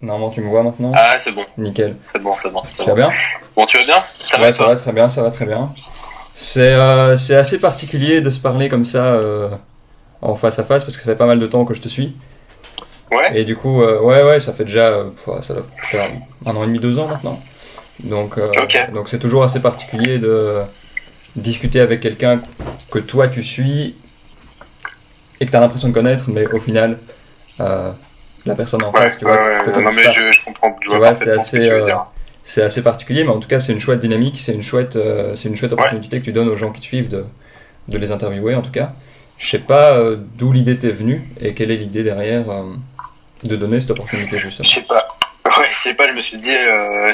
Normalement, tu me vois maintenant Ah, c'est bon. Nickel. C'est bon, c'est bon. Tu vas bien Bon, tu vas bien? Ça ouais, ça va très bien, ça va très bien. C'est euh, assez particulier de se parler comme ça euh, en face à face parce que ça fait pas mal de temps que je te suis. Ouais. Et du coup, euh, ouais, ouais, ça fait déjà, ça doit faire un an et demi, deux ans maintenant. Donc, donc c'est toujours assez particulier de discuter avec quelqu'un que toi tu suis et que tu as l'impression de connaître, mais au final, la personne en Ouais, face, tu vois, ouais, non, mais pas. je, je comprends. Je Tu vois c'est assez, euh, c'est assez particulier, mais en tout cas, c'est une chouette dynamique, c'est une chouette, euh, c'est une chouette opportunité que tu donnes aux gens qui te suivent de, de les interviewer, en tout cas. Je sais pas euh, d'où l'idée t'est venue et quelle est l'idée derrière de donner cette opportunité, justement. Je sais pas. Ouais, je sais pas, je me suis dit, euh,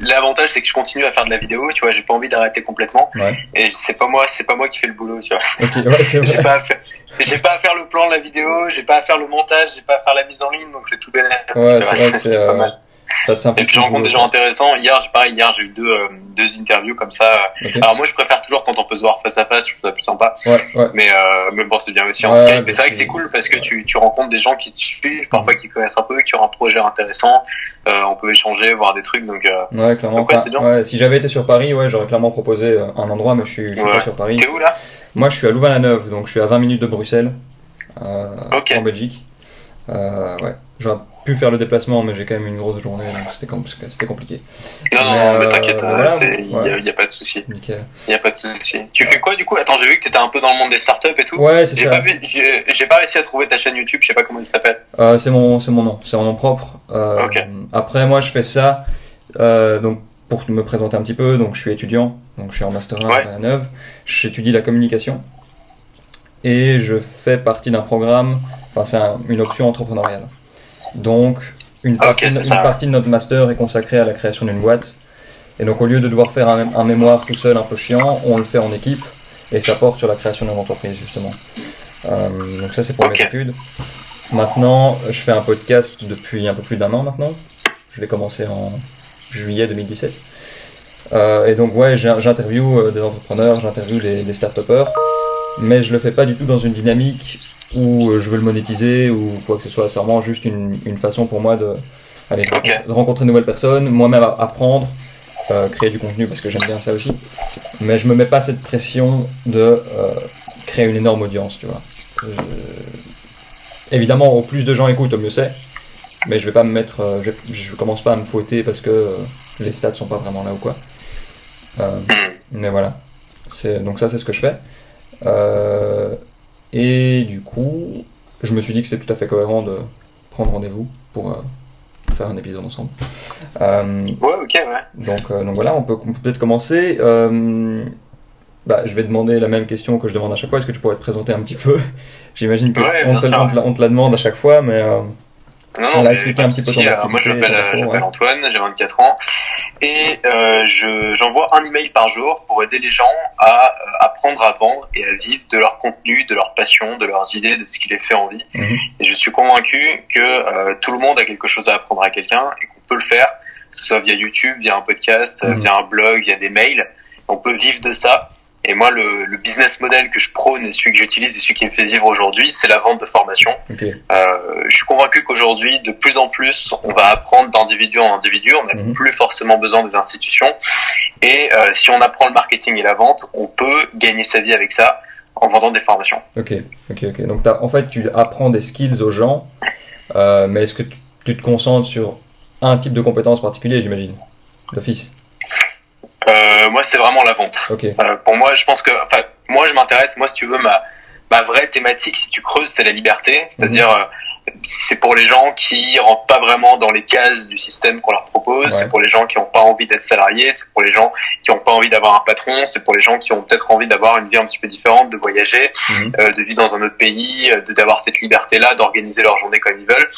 l'avantage c'est que je continue à faire de la vidéo, tu vois, j'ai pas envie d'arrêter complètement. Ouais. Et c'est pas moi, c'est pas moi qui fais le boulot, tu vois. Ok, ouais, J'ai pas j'ai pas à faire le plan de la vidéo, j'ai pas à faire le montage, j'ai pas à faire la mise en ligne, donc c'est tout bénéfice. Ouais, c'est pas euh, mal. Ça te. Et puis je rencontre des gens intéressants. Hier, j'ai pareil, hier j'ai eu deux, euh, deux interviews comme ça. Alors moi, je préfère toujours quand on peut se voir face à face, je trouve ça plus sympa. Ouais, ouais. Mais, euh, mais bon, c'est bien aussi en Ouais, Skype. mais c'est vrai que c'est- cool parce que tu, tu rencontres des gens qui te suivent, parfois qui connaissent un peu, qui ont un projet intéressant. Euh, on peut échanger, voir des trucs. Donc, euh, Ouais, clairement. Donc ouais, bien. si j'avais été sur Paris, ouais, j'aurais clairement proposé un endroit, mais je suis, je suis pas sur Paris. t'es où là? Moi, je suis à Louvain-la-Neuve, donc je suis à 20 minutes de Bruxelles, euh, Ok. en Belgique. Euh, ouais, j'aurais pu faire le déplacement, mais j'ai quand même une grosse journée, donc c'était com- compliqué. Non, non, Mais, non, mais euh, t'inquiète, voilà, il y, a- ouais. il a pas de souci. Il a pas de souci. Tu fais quoi du coup? Attends, j'ai vu que t'étais un peu dans le monde des startups et tout. Ouais, c'est ça. j'ai pas réussi à trouver ta chaîne YouTube, je sais pas comment elle s'appelle. Euh, c'est mon, c'est mon nom, c'est mon nom propre. Euh, Ok. Après, moi, je fais ça, euh, donc pour me présenter un petit peu, donc je suis étudiant, donc je suis en master 1 Ouais. à la Neuve. J'étudie la communication et je fais partie d'un programme. Enfin, c'est un- une option entrepreneuriale. Donc, une Ah, partie, une partie de notre master est consacrée à la création d'une boîte. Et donc, au lieu de devoir faire un, un mémoire tout seul, un peu chiant, on le fait en équipe et ça porte sur la création d'une entreprise, justement. Euh, donc, ça, c'est pour mes études. Maintenant, je fais un podcast depuis un peu plus d'un an maintenant. Je l'ai commencé en juillet 2017. Euh, et donc, ouais, j'ai- j'interview euh, des entrepreneurs, j'interview des, start-upers, mais je le fais pas du tout dans une dynamique où euh, je veux le monétiser ou quoi que ce soit. C'est vraiment juste une, une façon pour moi de, rencontrer- de rencontrer de nouvelles personnes, moi-même apprendre, euh, créer du contenu parce que j'aime bien ça aussi. Mais je me mets pas cette pression de euh, créer une énorme audience, tu vois. Évidemment, au plus de gens écoutent, au mieux c'est. Mais je vais pas me mettre, euh, je, je commence pas à me fouetter parce que euh, les stats sont pas vraiment là ou quoi. Euh, mais voilà. C'est, donc ça, c'est ce que je fais. Euh, et du coup, je me suis dit que c'est tout à fait cohérent de prendre rendez-vous pour euh, faire un épisode ensemble. Ouais, ok, ouais. donc, donc voilà, on peut, on peut peut-être commencer. Bah, je vais demander la même question que je demande à chaque fois. Est-ce que tu pourrais te présenter un petit peu? J'imagine que Ouais, on, te, sûr, on te la, on te la demande à chaque fois, mais Non, On non, a mais expliqué pas un petit peu ton Alors, Moi, je activité, m'appelle ouais. Antoine, j'ai 24 ans. Et euh, je- j'envoie un email par jour pour aider les gens à euh, apprendre à vendre et à vivre de leur contenu, de leur passion, de leurs idées, de ce qui les fait envie. Mhm. Et je suis convaincu que euh, tout le monde a quelque chose à apprendre à quelqu'un et qu'on peut le faire, que ce soit via YouTube, via un podcast, Mhm. via un blog, via des mails. On peut vivre de ça. Et moi, le, le business model que je prône et celui que j'utilise et celui qui me fait vivre aujourd'hui, c'est la vente de formation. Euh, je suis convaincu qu'aujourd'hui, de plus en plus, on va apprendre d'individu en individu. On n'a Mhm. plus forcément besoin des institutions. Et euh, si on apprend le marketing et la vente, on peut gagner sa vie avec ça en vendant des formations. Ok, ok, ok. Donc en fait, tu apprends des skills aux gens, euh, mais est-ce que tu, tu te concentres sur un type de compétence particulier, j'imagine D'office? Euh, moi, c'est vraiment la vente. Ok. Euh, pour moi, je pense que, enfin, moi, je m'intéresse. Moi, si tu veux, ma ma vraie thématique, si tu creuses, c'est la liberté. C'est-à-dire, Mhm. euh, c'est pour les gens qui rentrent pas vraiment dans les cases du système qu'on leur propose. Ouais. C'est pour les gens qui n'ont pas envie d'être salariés. C'est pour les gens qui n'ont pas envie d'avoir un patron. C'est pour les gens qui ont peut-être envie d'avoir une vie un petit peu différente, de voyager, euh, de vivre dans un autre pays, euh, d'avoir cette liberté-là, d'organiser leur journée comme ils veulent.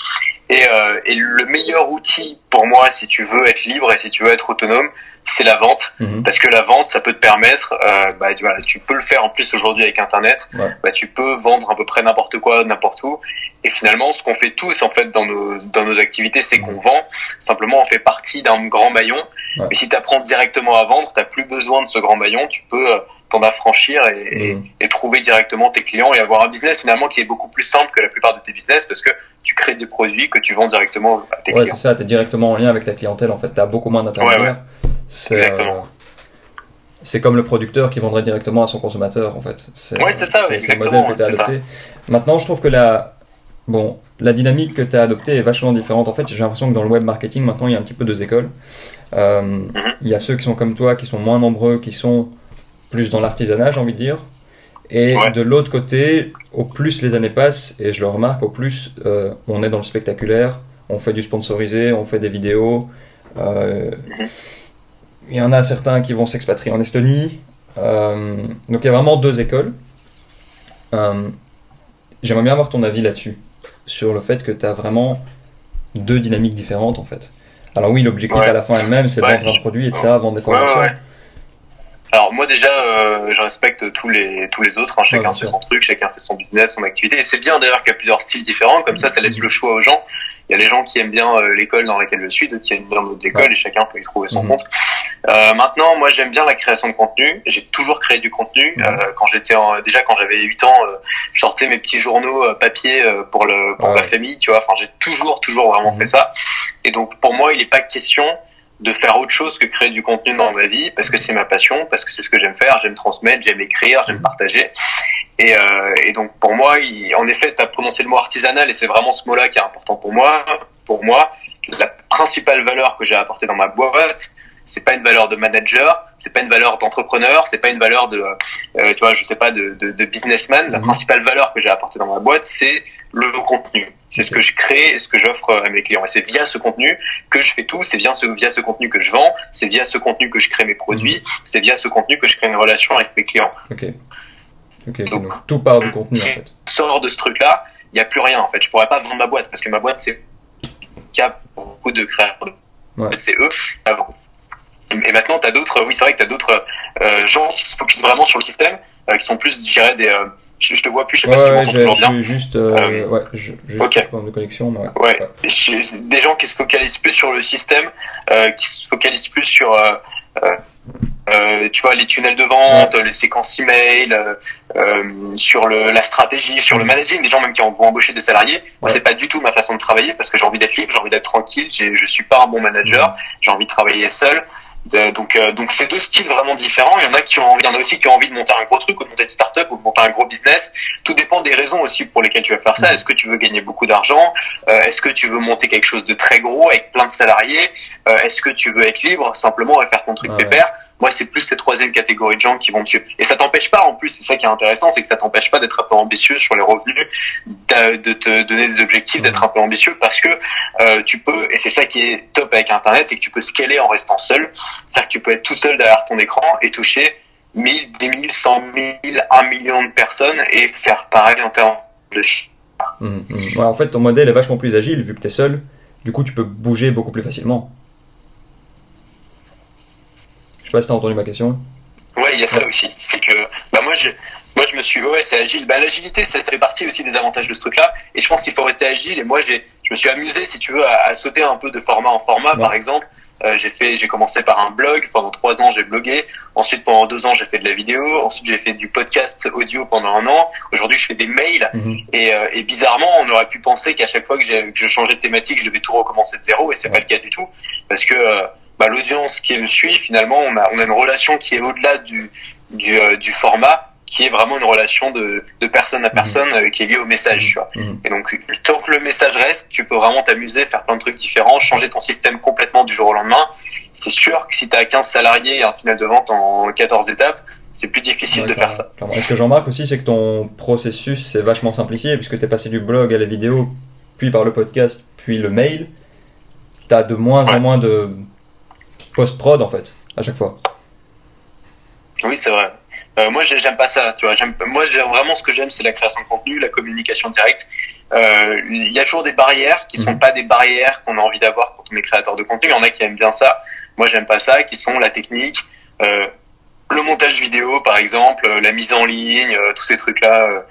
Et, euh, et le meilleur outil pour moi, si tu veux être libre et si tu veux être autonome, c'est la vente Mhm. parce que la vente ça peut te permettre euh, bah, tu, voilà, tu peux le faire en plus aujourd'hui avec internet Ouais. bah, tu peux vendre à peu près n'importe quoi n'importe où et finalement ce qu'on fait tous en fait dans nos dans nos activités c'est qu'on vend simplement on fait partie d'un grand maillon Ouais. mais si tu apprends directement à vendre t'as plus besoin de ce grand maillon tu peux euh, t'en affranchir et, Mhm. et, et trouver directement tes clients et avoir un business finalement qui est beaucoup plus simple que la plupart de tes business parce que tu crées des produits que tu vends directement à tes Ouais, clients. c'est ça, tu es directement en lien avec ta clientèle, en fait, tu as beaucoup moins d'intermédiaires. C'est, Exactement. euh, c'est comme le producteur qui vendrait directement à son consommateur, en fait. C'est, Ouais, c'est ça, c'est, le modèle que tu as ça. adopté. Maintenant, je trouve que la, bon, la dynamique que tu as adoptée est vachement différente. En fait, j'ai l'impression que dans le web marketing, maintenant, il y a un petit peu deux écoles. Euh, Mhm. Il y a ceux qui sont comme toi, qui sont moins nombreux, qui sont plus dans l'artisanat, j'ai envie de dire. Et Ouais. de l'autre côté, au plus les années passent, et je le remarque, au plus euh, on est dans le spectaculaire, on fait du sponsorisé, on fait des vidéos. euh, Mhm. Il y en a certains qui vont s'expatrier en Estonie. Euh, donc il y a vraiment deux écoles. Euh, J'aimerais bien avoir ton avis là-dessus, sur le fait que tu as vraiment deux dynamiques différentes en fait. Alors oui, l'objectif Ouais. à la fin est le même, c'est de Ouais. vendre un produit, etc., vendre des formations. ouais. Alors moi déjà, euh, je respecte tous les tous les autres. hein. Chacun fait sûr. son truc, chacun fait son business, son activité. Et c'est bien d'ailleurs qu'il y a plusieurs styles différents. Comme ça, ça laisse le choix aux gens. Il y a les gens qui aiment bien euh, l'école dans laquelle je suis, d'autres qui aiment bien d'autres écoles, et chacun peut y trouver son Mhm. compte. Euh, maintenant, moi j'aime bien la création de contenu. J'ai toujours créé du contenu. Mhm. Euh, quand j'étais déjà quand j'avais 8 ans, euh, je sortais mes petits journaux euh, papier euh, pour le pour Ouais. ma famille. Tu vois. Enfin, j'ai toujours toujours vraiment Mhm. fait ça. Et donc pour moi, il n'est pas question de faire autre chose que créer du contenu dans ma vie parce que c'est ma passion, parce que c'est ce que j'aime faire, j'aime transmettre, j'aime écrire, j'aime partager. Et, euh, et donc pour moi, il- en effet, tu as prononcé le mot artisanal et c'est vraiment ce mot-là qui est important pour moi. Pour moi, la principale valeur que j'ai apportée dans ma boîte, c'est pas une valeur de manager, c'est pas une valeur d'entrepreneur, c'est pas une valeur de, euh, tu vois, je sais pas, de, de, de businessman. La Mhm. principale valeur que j'ai apportée dans ma boîte, c'est le contenu. C'est ce que je crée et ce que j'offre à mes clients. Et c'est via ce contenu que je fais tout, c'est via ce, via ce contenu que je vends, c'est via ce contenu que je crée mes produits, c'est via ce contenu que je crée une relation avec mes clients. Ok. Ok, Donc, donc tout part du contenu en fait. Sors de ce truc-là, il n'y a plus rien en fait. Je pourrais pas vendre ma boîte parce que ma boîte c'est cap pour beaucoup de créateurs. Ouais. C'est eux. avant. Et maintenant, tu as d'autres, oui, c'est vrai que tu as d'autres euh, gens qui se focusent vraiment sur le système, euh, qui sont plus, je dirais, des. euh, je, je te vois plus, je sais Ouais, pas si tu m'entends bien. juste, euh, ouais, je, juste ok. problème de connexion, mais ouais. Ouais, Ouais. Je- des gens qui se focalisent plus sur le système, qui se focalisent plus sur, euh, tu vois, les tunnels de vente, les séquences email, euh, euh, sur le, la stratégie, sur le Mhm. managing, des gens même qui vont embaucher des salariés. Moi, c'est pas du tout ma façon de travailler parce que j'ai envie d'être libre, j'ai envie d'être tranquille, je suis pas un bon manager, Mhm. j'ai envie de travailler seul. De- donc, euh, donc c'est deux styles vraiment différents. Il y en a qui ont envie, il y en a aussi qui ont envie de monter un gros truc ou de monter une start-up ou de monter un gros business. Tout dépend des raisons aussi pour lesquelles tu vas faire ça. Mhm. Est-ce que tu veux gagner beaucoup d'argent? Euh, Est-ce que tu veux monter quelque chose de très gros avec plein de salariés? Euh, Est-ce que tu veux être libre? Simplement et faire ton truc Ouais, pépère Moi, c'est plus cette troisième catégorie de gens qui vont dessus. Et ça t'empêche pas, en plus, c'est ça qui est intéressant, c'est que ça t'empêche pas d'être un peu ambitieux sur les revenus, de te donner des objectifs, d'être un peu ambitieux, parce que euh, tu peux, et c'est ça qui est top avec Internet, c'est que tu peux scaler en restant seul. C'est-à-dire que tu peux être tout seul derrière ton écran et toucher 1000, 10 000, 100 000, 1 million de personnes et faire pareil en termes de chiffre. Mhm, mhm. Ouais, en fait, ton modèle est vachement plus agile vu que tu es seul. Du coup, tu peux bouger beaucoup plus facilement. Je sais pas si t'as entendu ma question. Ouais, il y a ça Ouais. aussi. C'est que, bah moi, je, moi, je me suis, ouais, c'est agile. Bah, l'agilité, ça, ça fait partie aussi des avantages de ce truc-là. Et je pense qu'il faut rester agile. Et moi, j'ai, je me suis amusé, si tu veux, à, à sauter un peu de format en format. Ouais. Par exemple, euh, j'ai fait, j'ai commencé par un blog. Pendant trois ans, j'ai blogué. Ensuite, pendant deux ans, j'ai fait de la vidéo. Ensuite, j'ai fait du podcast audio pendant un an. Aujourd'hui, je fais des mails. Mhm. Et, euh, et bizarrement, on aurait pu penser qu'à chaque fois que je changeais de thématique, je devais tout recommencer de zéro, et c'est Ouais. pas le cas du tout, parce que euh, bah, l'audience qui me suit, finalement, on a, on a une relation qui est au-delà du, du, euh, du format, qui est vraiment une relation de, de personne à personne, euh, qui est liée au message, tu vois. Mhm. Et donc, tant que le message reste, tu peux vraiment t'amuser, faire plein de trucs différents, changer ton système complètement du jour au lendemain. C'est sûr que si tu as 15 salariés et un final de vente en 14 étapes, c'est plus difficile Ouais, de faire ça. Et ce que j'en remarque aussi, c'est que ton processus s'est vachement simplifié puisque tu es passé du blog à la vidéo, puis par le podcast, puis le mail. Tu as de moins en moins de post-prod en fait, à chaque fois. Oui, c'est vrai. Euh, moi, j'ai- j'aime pas ça. Tu vois. Moi, vraiment ce que j'aime, c'est la création de contenu, la communication directe. Euh, Il y a toujours des barrières qui sont Mhm. pas des barrières qu'on a envie d'avoir quand on est créateur de contenu. Il y en a qui aiment bien ça. Moi, j'aime pas ça. Qui sont la technique, euh, le montage vidéo, par exemple, la mise en ligne, tous ces trucs-là.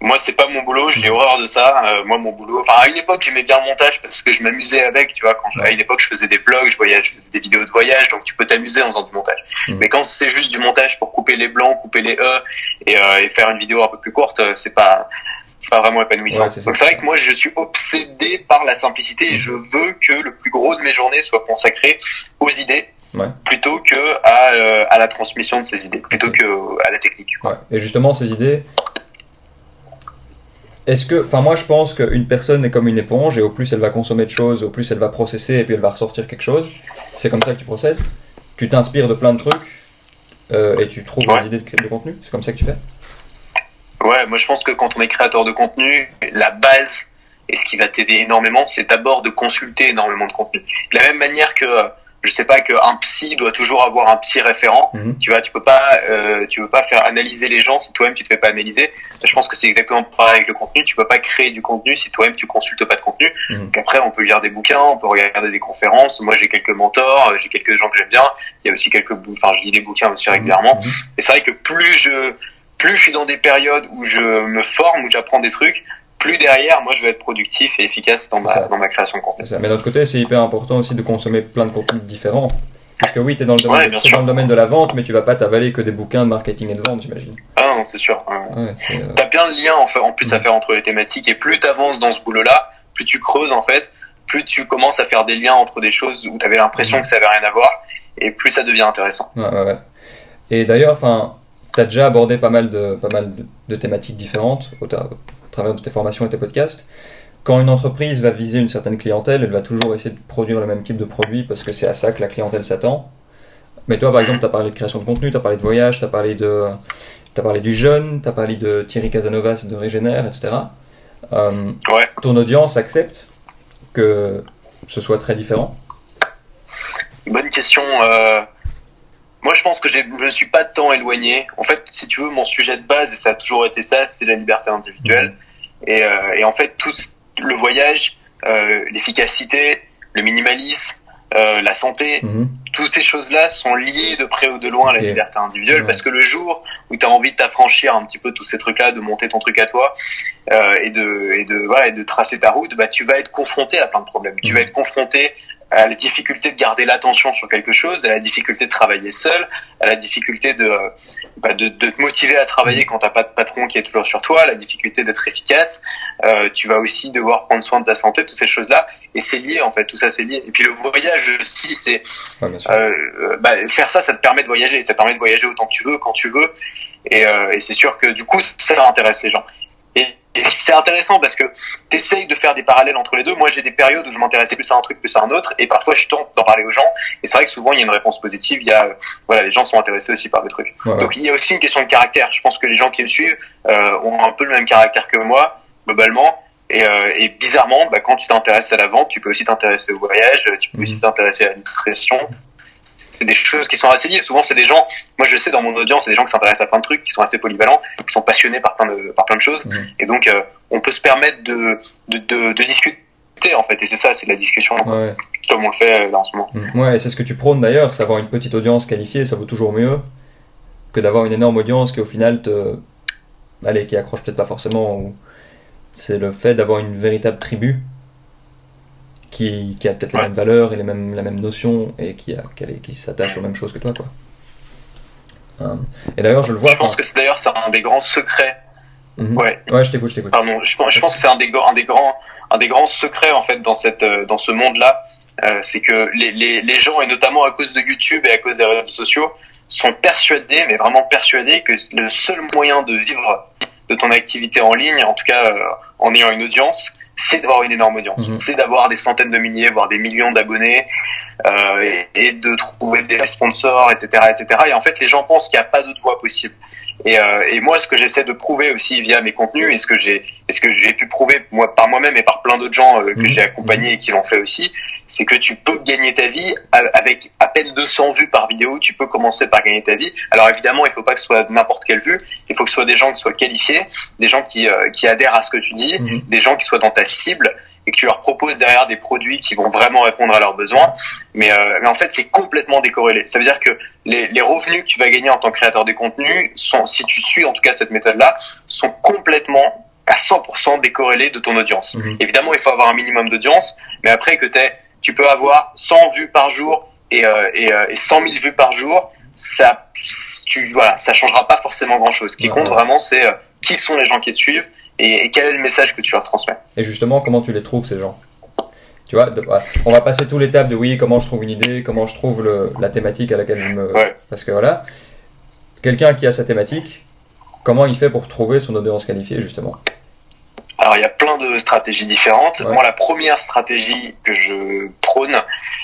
Moi c'est pas mon boulot j'ai horreur de ça euh, moi mon boulot enfin à une époque j'aimais bien le montage parce que je m'amusais avec tu vois quand à une époque je faisais des vlogs je voyage je faisais des vidéos de voyage donc tu peux t'amuser en faisant du montage Mhm. mais quand c'est juste du montage pour couper les blancs couper les e et, euh, et faire une vidéo un peu plus courte euh, c'est pas c'est pas vraiment épanouissant Ouais, c'est ça. donc c'est vrai que moi je suis obsédé par la simplicité et je veux que le plus gros de mes journées soit consacré aux idées Ouais. plutôt que à, euh, à la transmission de ces idées plutôt que euh, à la technique Ouais. Et justement, ces idées. Est-ce que. Enfin, moi, je pense qu'une personne est comme une éponge et au plus elle va consommer de choses, au plus elle va processer et puis elle va ressortir quelque chose. C'est comme ça que tu procèdes. Tu t'inspires de plein de trucs euh, et tu trouves Ouais. des idées de, de contenu. C'est comme ça que tu fais. Ouais, moi je pense que quand on est créateur de contenu, la base et ce qui va t'aider énormément, c'est d'abord de consulter énormément de contenu. De la même manière que euh, je sais pas qu'un psy doit toujours avoir un psy référent. Mhm. Tu vois, tu peux pas, euh, tu peux pas faire analyser les gens si toi-même tu te fais pas analyser. Je pense que c'est exactement pareil avec le contenu. Tu peux pas créer du contenu si toi-même tu consultes pas de contenu. Mhm. Donc après, on peut lire des bouquins, on peut regarder des conférences. Moi, j'ai quelques mentors, j'ai quelques gens que j'aime bien. Il y a aussi quelques, enfin, je lis des bouquins aussi régulièrement. Mhm. Et c'est vrai que plus je, plus je suis dans des périodes où je me forme, où j'apprends des trucs, plus derrière, moi, je vais être productif et efficace dans ma, dans ma création de contenu. Ça. Mais d'un autre côté, c'est hyper important aussi de consommer plein de contenus différents. Parce que oui, tu es dans, le domaine- Ouais, bien t'es sûr. dans le domaine de la vente, mais tu vas pas t'avaler que des bouquins de marketing et de vente, j'imagine. Ah non, c'est sûr. Ouais, euh, T'as plein de liens en, fait, en plus à faire entre les thématiques et plus t'avances dans ce boulot-là, plus tu creuses en fait, plus tu commences à faire des liens entre des choses où t'avais l'impression Mhm. que ça avait rien à voir et plus ça devient intéressant. Ouais, ouais, ouais. Et d'ailleurs, enfin, tu as déjà abordé pas mal de, pas mal de, de thématiques différentes au travers de tes formations et tes podcasts. Quand une entreprise va viser une certaine clientèle, elle va toujours essayer de produire le même type de produit parce que c'est à ça que la clientèle s'attend. Mais toi, par exemple, tu as parlé de création de contenu, tu as parlé de voyage, tu as parlé de. T'as parlé du jeune, tu as parlé de Thierry Casanovas, de Régénère, etc. Euh, Ouais. Ton audience accepte que ce soit très différent? Bonne question. euh, Moi, je pense que je me suis pas tant éloigné. En fait, si tu veux, mon sujet de base, et ça a toujours été ça, c'est la liberté individuelle. Et, euh, et en fait, tout le voyage, euh, l'efficacité, le minimalisme, euh, la santé, Mhm. toutes ces choses-là sont liées de près ou de loin à la liberté individuelle Ouais. parce que le jour où tu as envie de t'affranchir un petit peu de tous ces trucs-là, de monter ton truc à toi euh, et de et de voilà et de tracer ta route, bah tu vas être confronté à plein de problèmes. Tu Mhm. vas être confronté à la difficulté de garder l'attention sur quelque chose, à la difficulté de travailler seul, à la difficulté de bah, de, de te motiver à travailler quand t'as pas de patron qui est toujours sur toi, la difficulté d'être efficace. Euh, tu vas aussi devoir prendre soin de ta santé, toutes ces choses-là. Et c'est lié en fait, tout ça c'est lié. Et puis le voyage aussi, c'est Ouais, euh, euh, bah, faire ça, ça te permet de voyager. Ça te permet de voyager autant que tu veux, quand tu veux. Et, euh, et c'est sûr que du coup, ça intéresse les gens. Et c'est intéressant parce que tu essayes de faire des parallèles entre les deux. Moi, j'ai des périodes où je m'intéressais plus à un truc, plus à un autre. Et parfois, je tente d'en parler aux gens. Et c'est vrai que souvent, il y a une réponse positive. Il y a, euh, voilà, les gens sont intéressés aussi par le truc. Donc, il y a aussi une question de caractère. Je pense que les gens qui me suivent euh, ont un peu le même caractère que moi, globalement. Et, euh, et bizarrement, bah, quand tu t'intéresses à la vente, tu peux aussi t'intéresser au voyage, tu peux aussi t'intéresser à la nutrition. C'est des choses qui sont assez liées. Souvent, c'est des gens, moi je sais dans mon audience, c'est des gens qui s'intéressent à plein de trucs, qui sont assez polyvalents, qui sont passionnés par plein de, par plein de choses. Mhm. Et donc, euh, on peut se permettre de, de, de, de discuter en fait. Et c'est ça, c'est de la discussion Ouais, comme on le fait euh, là en ce moment. Mm. Ouais, et c'est ce que tu prônes d'ailleurs, c'est avoir une petite audience qualifiée, ça vaut toujours mieux que d'avoir une énorme audience qui au final te. Allez, qui accroche peut-être pas forcément. ou- C'est le fait d'avoir une véritable tribu qui, qui a peut-être les Ouais. mêmes valeurs et les mêmes, la même notion et qui, a, qui, a les- qui s'attache aux mêmes choses que toi. Quoi. Euh, et d'ailleurs, je le vois. je pense que c'est d'ailleurs c'est un des grands secrets. Mhm. Ouais. Ouais, je t'écoute, je t'écoute. Pardon. Je, pense- je pense que c'est un des, un des grands, un des grands secrets en fait dans cette, euh, dans ce monde-là, euh, c'est que les, les, les gens et notamment à cause de YouTube et à cause des réseaux sociaux sont persuadés, mais vraiment persuadés que le seul moyen de vivre de ton activité en ligne, en tout cas euh, en ayant une audience, c'est d'avoir une énorme audience, Mhm. c'est d'avoir des centaines de milliers, voire des millions d'abonnés, euh, et, et de trouver des sponsors, etc., etc. Et en fait, les gens pensent qu'il n'y a pas d'autre voie possible. Et, euh, et moi, ce que j'essaie de prouver aussi via mes contenus, et ce que j'ai, ce que j'ai pu prouver moi par moi-même et par plein d'autres gens euh, que Mhm. j'ai accompagnés et qui l'ont fait aussi, c'est que tu peux gagner ta vie avec à peine 200 vues par vidéo. Tu peux commencer par gagner ta vie. Alors évidemment, il faut pas que ce soit n'importe quelle vue. Il faut que ce soit des gens qui soient qualifiés, des gens qui, euh, qui adhèrent à ce que tu dis, Mhm. des gens qui soient dans ta cible et que tu leur proposes derrière des produits qui vont vraiment répondre à leurs besoins. Mais, euh, mais en fait, c'est complètement décorrélé. Ça veut dire que les, les revenus que tu vas gagner en tant que créateur de contenu sont, si tu suis en tout cas cette méthode-là, sont complètement à 100% décorrélé de ton audience. Mhm. Évidemment, il faut avoir un minimum d'audience, mais après que t'aies, tu peux avoir 100 vues par jour et, euh, et, euh, et 100 000 vues par jour, ça, tu, voilà, ça changera pas forcément grand chose. Ce qui compte vraiment, c'est euh, qui sont les gens qui te suivent et, et quel est le message que tu leur transmets? Et justement, comment tu les trouves, ces gens? Tu vois, on va passer tous l'étape de oui, comment je trouve une idée, comment je trouve le- la thématique à laquelle je me. Ouais. Parce que voilà, quelqu'un qui a sa thématique, comment il fait pour trouver son audience qualifiée, justement? Alors, il y a plein de stratégies différentes. Ouais. Moi, la première stratégie que je prône,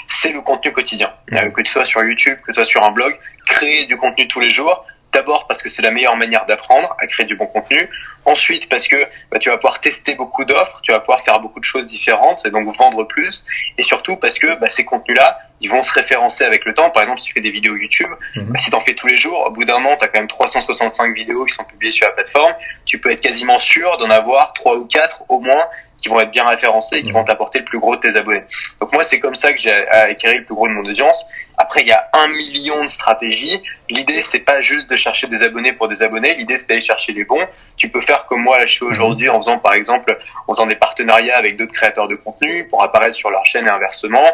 c'est le contenu quotidien. Euh, que tu sois sur YouTube, que tu sois sur un blog, créer du contenu tous les jours. D'abord parce que c'est la meilleure manière d'apprendre à créer du bon contenu. Ensuite parce que bah, tu vas pouvoir tester beaucoup d'offres, tu vas pouvoir faire beaucoup de choses différentes et donc vendre plus. Et surtout parce que bah, ces contenus-là, ils vont se référencer avec le temps. Par exemple, si tu fais des vidéos YouTube, Mhm. bah, si tu en fais tous les jours, au bout d'un an, tu as quand même 365 vidéos qui sont publiées sur la plateforme. Tu peux être quasiment sûr d'en avoir trois ou quatre au moins qui vont être bien référencés et qui Mhm. vont t'apporter le plus gros de tes abonnés. Donc moi, c'est comme ça que j'ai acquis le plus gros de mon audience. Après, il y a un million de stratégies. L'idée, c'est pas juste de chercher des abonnés pour des abonnés. L'idée, c'est d'aller chercher les bons. Tu peux faire comme moi, là, je fais aujourd'hui, en faisant, par exemple, en faisant des partenariats avec d'autres créateurs de contenu pour apparaître sur leur chaîne et inversement.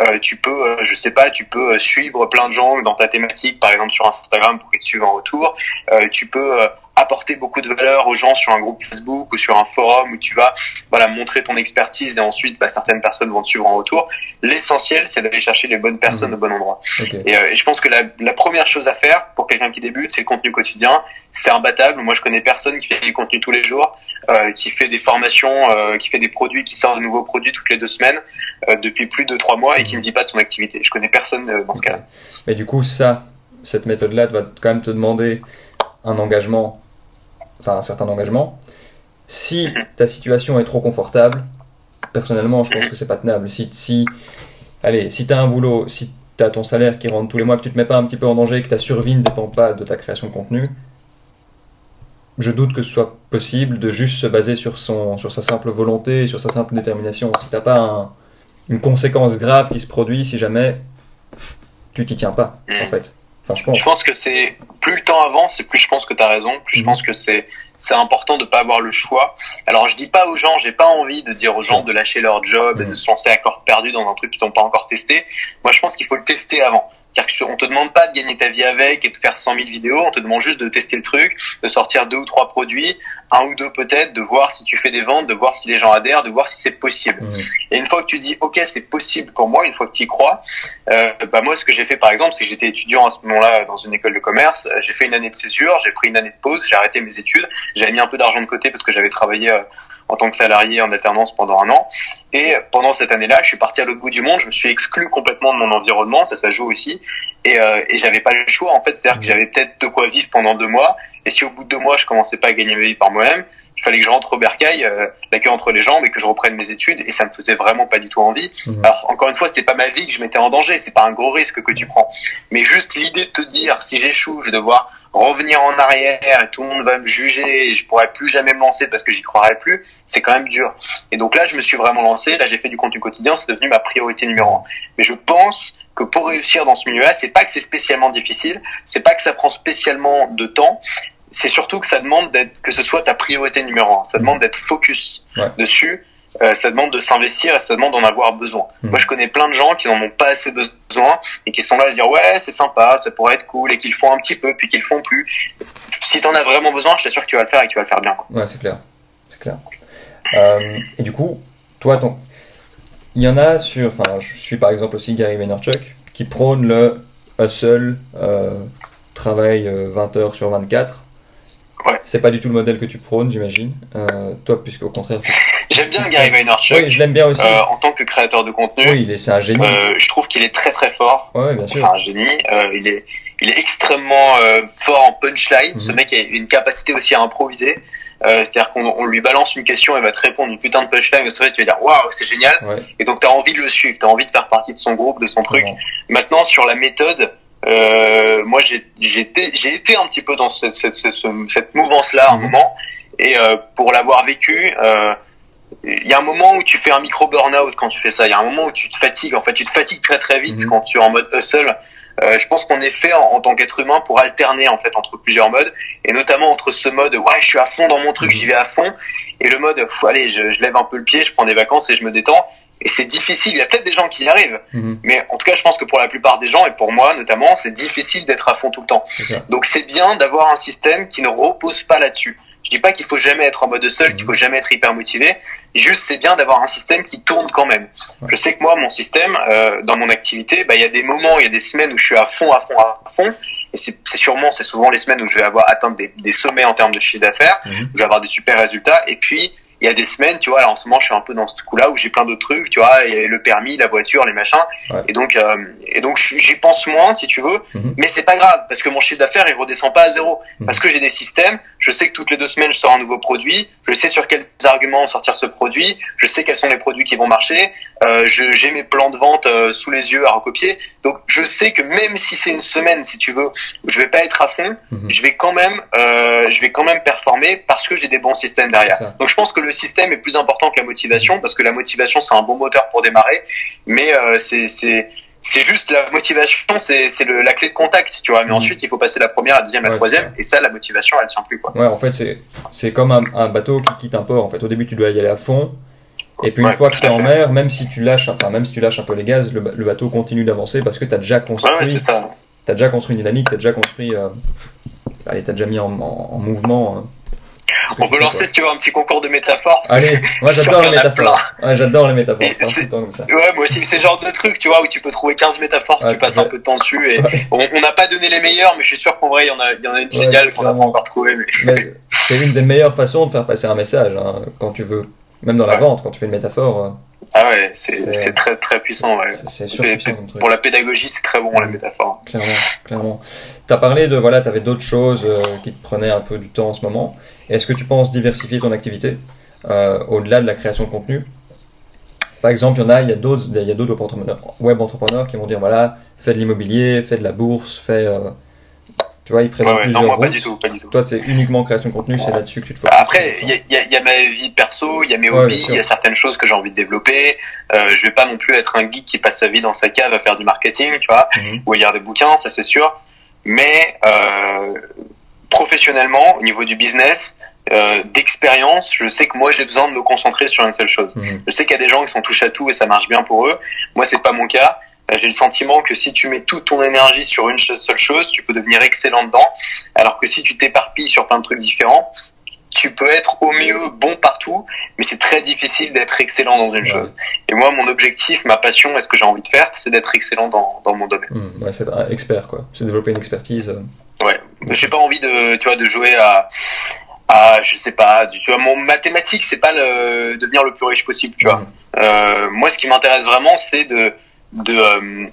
Euh, tu peux, euh, je sais pas, tu peux euh, suivre plein de gens dans ta thématique, par exemple sur Instagram pour qu'ils te suivent en retour. Euh, tu peux euh, apporter beaucoup de valeur aux gens sur un groupe Facebook ou sur un forum où tu vas, voilà, montrer ton expertise et ensuite, bah, certaines personnes vont te suivre en retour. L'essentiel, c'est d'aller chercher les bonnes personnes Mhm. au bon endroit. Et, euh, et je pense que la, la première chose à faire pour quelqu'un qui débute, c'est le contenu quotidien. C'est imbattable. Moi, je connais personne qui fait du contenu tous les jours, euh, qui fait des formations, euh, qui fait des produits, qui sort de nouveaux produits toutes les deux semaines depuis plus de trois mois et qui me dit pas de son activité. Je connais personne dans ce cas-là. Mais du coup, ça, cette méthode-là va quand même te demander un engagement, enfin un certain engagement. Si Mhm. ta situation est trop confortable, personnellement, je pense que c'est pas tenable. Si, si, allez, si t'as un boulot, si t'as ton salaire qui rentre tous les mois, que tu te mets pas un petit peu en danger, que ta survie ne dépend pas de ta création de contenu, je doute que ce soit possible de juste se baser sur, son, sur sa simple volonté, sur sa simple détermination. Si t'as pas un- une conséquence grave qui se produit, si jamais tu t'y tiens pas, en Mhm. fait. Enfin, je pense. Je pense que c'est plus le temps avance et plus je pense que tu as raison, plus je Mhm. pense que c'est c'est important de pas avoir le choix. Alors je dis pas aux gens, j'ai pas envie de dire aux gens de lâcher leur job et Mhm. de se lancer à corps perdu dans un truc qu'ils n'ont pas encore testé. Moi je pense qu'il faut le tester avant. C'est-à-dire qu'on te demande pas de gagner ta vie avec et de faire 100 000 vidéos, on te demande juste de tester le truc, de sortir deux ou trois produits, un ou deux peut-être, de voir si tu fais des ventes, de voir si les gens adhèrent, de voir si c'est possible. Et une fois que tu dis ok c'est possible pour moi, une fois que tu y crois, euh, bah moi ce que j'ai fait par exemple c'est que j'étais étudiant à ce moment-là dans une école de commerce, Euh, j'ai fait une année de césure, j'ai pris une année de pause, j'ai arrêté mes études, j'avais mis un peu d'argent de côté parce que j'avais travaillé euh, en tant que salarié en alternance pendant un an. Et pendant cette année-là, je suis parti à l'autre bout du monde, je me suis exclu complètement de mon environnement, ça ça joue aussi. Et, euh, et j'avais pas le choix en fait, c'est-à-dire que j'avais peut-être de quoi vivre pendant deux mois. Et si au bout de deux mois je commençais pas à gagner ma vie par moi-même, il fallait que je rentre au bercail, euh, la queue entre les jambes et que je reprenne mes études. Et ça me faisait vraiment pas du tout envie. Alors encore une fois, c'était pas ma vie que je mettais en danger, c'est pas un gros risque que tu prends. Mais juste l'idée de te dire, si j'échoue, je vais devoir revenir en arrière et tout le monde va me juger et je pourrai plus jamais me lancer parce que j'y croirai plus, c'est quand même dur. Et donc là, je me suis vraiment lancé, là j'ai fait du contenu quotidien, c'est devenu ma priorité numéro un. Mais je pense que pour réussir dans ce milieu-là, c'est pas que c'est spécialement difficile, c'est pas que ça prend spécialement de temps, c'est surtout que ça demande d'être, que ce soit ta priorité numéro un. Ça demande d'être focus Ouais. dessus. Euh, ça demande de s'investir et ça demande d'en avoir besoin. Mhm. Moi, je connais plein de gens qui n'en ont pas assez besoin et qui sont là à se dire ouais, c'est sympa, ça pourrait être cool et qu'ils font un petit peu puis qu'ils le font plus. Si t'en as vraiment besoin, je t'assure que tu vas le faire et que tu vas le faire bien. quoi. Ouais, c'est clair. C'est clair. Euh, et du coup, toi, ton... il y en a sur. Enfin, je suis par exemple aussi Gary Vaynerchuk qui prône le hustle, euh, travail euh, 20 heures sur 24. Ouais. C'est pas du tout le modèle que tu prônes, j'imagine. Euh, toi, puisqu'au contraire. tu- J'aime bien Gary Vaynerchuk Oui, je l'aime bien aussi. euh, en tant que créateur de contenu. oui, il est- c'est un génie. Euh, je trouve qu'il est très très fort. Ouais, bien C'est sûr. un génie. Euh, il est il est extrêmement euh, fort en punchline. Ce Mhm. mec a une capacité aussi à improviser. Euh, C'est-à-dire qu'on on lui balance une question, il va te répondre une putain de punchline. Et c'est vrai, tu vas dire waouh, c'est génial. Ouais, Et donc tu as envie de le suivre, tu as envie de faire partie de son groupe, de son truc. Maintenant, sur la méthode, euh, moi j'ai été, j'ai été un petit peu dans cette, cette, cette, ce- cette mouvance-là à un Mhm. moment. Et euh, pour l'avoir vécu, euh, il y a un moment où tu fais un micro burn-out quand tu fais ça. Il y a un moment où tu te fatigues. En fait, tu te fatigues très très vite Mhm. quand tu es en mode hustle. Euh, je pense qu'on est fait en, tant qu'être humain pour alterner en fait entre plusieurs modes et notamment entre ce mode ouais je suis à fond dans mon truc, j'y vais à fond et le mode faut allez je, je, lève un peu le pied, je prends des vacances et je me détends. Et c'est difficile. Il y a peut-être des gens qui y arrivent, Mhm. mais en tout cas, je pense que pour la plupart des gens et pour moi notamment, c'est difficile d'être à fond tout le temps. Donc c'est bien d'avoir un système qui ne repose pas là-dessus. Je dis pas qu'il faut jamais être en mode seul, Mhm. qu'il faut jamais être hyper motivé. Juste c'est bien d'avoir un système qui tourne quand même. Ouais. Je sais que moi mon système euh, dans mon activité, bah il y a des moments, il y a des semaines où je suis à fond, à fond, à fond. Et c'est c'est sûrement, c'est souvent les semaines où je vais avoir atteindre des, des sommets en termes de chiffre d'affaires, Mhm. où je vais avoir des super résultats. Et puis il y a des semaines, tu vois, là en ce moment je suis un peu dans ce coup-là où j'ai plein d'autres trucs, tu vois, a le permis, la voiture, les machins. Ouais. Et donc euh, et donc j'y pense moins si tu veux, Mhm. mais c'est pas grave parce que mon chiffre d'affaires il redescend pas à zéro Mhm. parce que j'ai des systèmes. Je sais que toutes les deux semaines je sors un nouveau produit. Je sais sur quels arguments sortir ce produit. Je sais quels sont les produits qui vont marcher. Euh, j'ai mes plans de vente euh, sous les yeux à recopier. Donc je sais que même si c'est une semaine, si tu veux, où je vais pas être à fond, Mhm. je vais quand même, je vais quand même performer parce que j'ai des bons systèmes derrière. Donc je pense que le système est plus important que la motivation parce que la motivation c'est un bon moteur pour démarrer, mais euh, c'est juste la motivation, c'est la clé de contact, tu vois. Mais Mhm. ensuite il faut passer la première, la deuxième, la Ouais, troisième, et ça la motivation elle tient plus quoi. Ouais, en fait, c'est, comme un, un bateau qui quitte un port. En fait, au début, tu dois y aller à fond. Et puis, une Ouais, fois que tu es en mer, même si tu lâches, enfin, même si tu lâches un peu les gaz, le, ba- le bateau continue d'avancer parce que tu as déjà construit, ouais ça. t'as déjà construit une dynamique, tu as déjà construit, euh, allez, t'as déjà mis en, en- en mouvement. Euh, On peut lancer si tu veux un petit concours de métaphores. Allez, moi j'adore les métaphores. Ouais, j'adore les métaphores. Le temps comme ça. Ouais, moi aussi, c'est le genre de truc, tu vois, où tu peux trouver 15 métaphores si Ouais, tu passes un peu de temps dessus. Et Ouais. on n'a pas donné les meilleures, mais je suis sûr qu'en vrai, il y en a, il y en a une géniale qu'on n'a pas encore trouvée. Mais... Mais c'est une des meilleures façons de faire passer un message, hein, quand tu veux. Même dans la vente, quand tu fais une métaphore, Ah ouais, c'est très très puissant. Ouais. c'est, pour la pédagogie, c'est très bon, la métaphore. Clairement, clairement. Tu as parlé de, voilà, tu avais d'autres choses euh, qui te prenaient un peu du temps en ce moment. Est-ce que tu penses diversifier ton activité euh, au-delà de la création de contenu? Par exemple, il y en a, il y a d'autres, il y a d'autres entrepreneurs, web entrepreneurs qui vont dire, voilà, fais de l'immobilier, fais de la bourse, fais... euh, tu vois, ils Ouais, présentent ouais, plusieurs non, moi, pas routes. du tout, pas du tout. Toi, c'est uniquement création de contenu, c'est là-dessus que tu te Bah, focuses. Après, il y a, il y il y a ma vie perso, il y a mes hobbies, il y a certaines choses que j'ai envie de développer. Euh, je vais pas non plus être un geek qui passe sa vie dans sa cave à faire du marketing, tu vois, Mhm. ou à lire des bouquins, ça c'est sûr. Mais euh, professionnellement, au niveau du business, euh, d'expérience, je sais que moi j'ai besoin de me concentrer sur une seule chose. Mhm. Je sais qu'il y a des gens qui sont touche à tout et ça marche bien pour eux. Moi, c'est pas mon cas. Euh, J'ai le sentiment que si tu mets toute ton énergie sur une seule chose, tu peux devenir excellent dedans. Alors que si tu t'éparpilles sur plein de trucs différents, tu peux être au mieux bon partout, mais c'est très difficile d'être excellent dans une Ouais. chose. Et moi, mon objectif, ma passion et ce que j'ai envie de faire, c'est d'être excellent dans, dans mon domaine. Mhm. Ouais, c'est être un expert, quoi. C'est développer une expertise. euh. Ouais. J'ai pas envie de, tu vois, de jouer à, à, je sais pas, tu vois, mon mathématique, c'est pas le, devenir le plus riche possible, tu vois. Mhm. Euh, moi, ce qui m'intéresse vraiment, c'est de de, euh,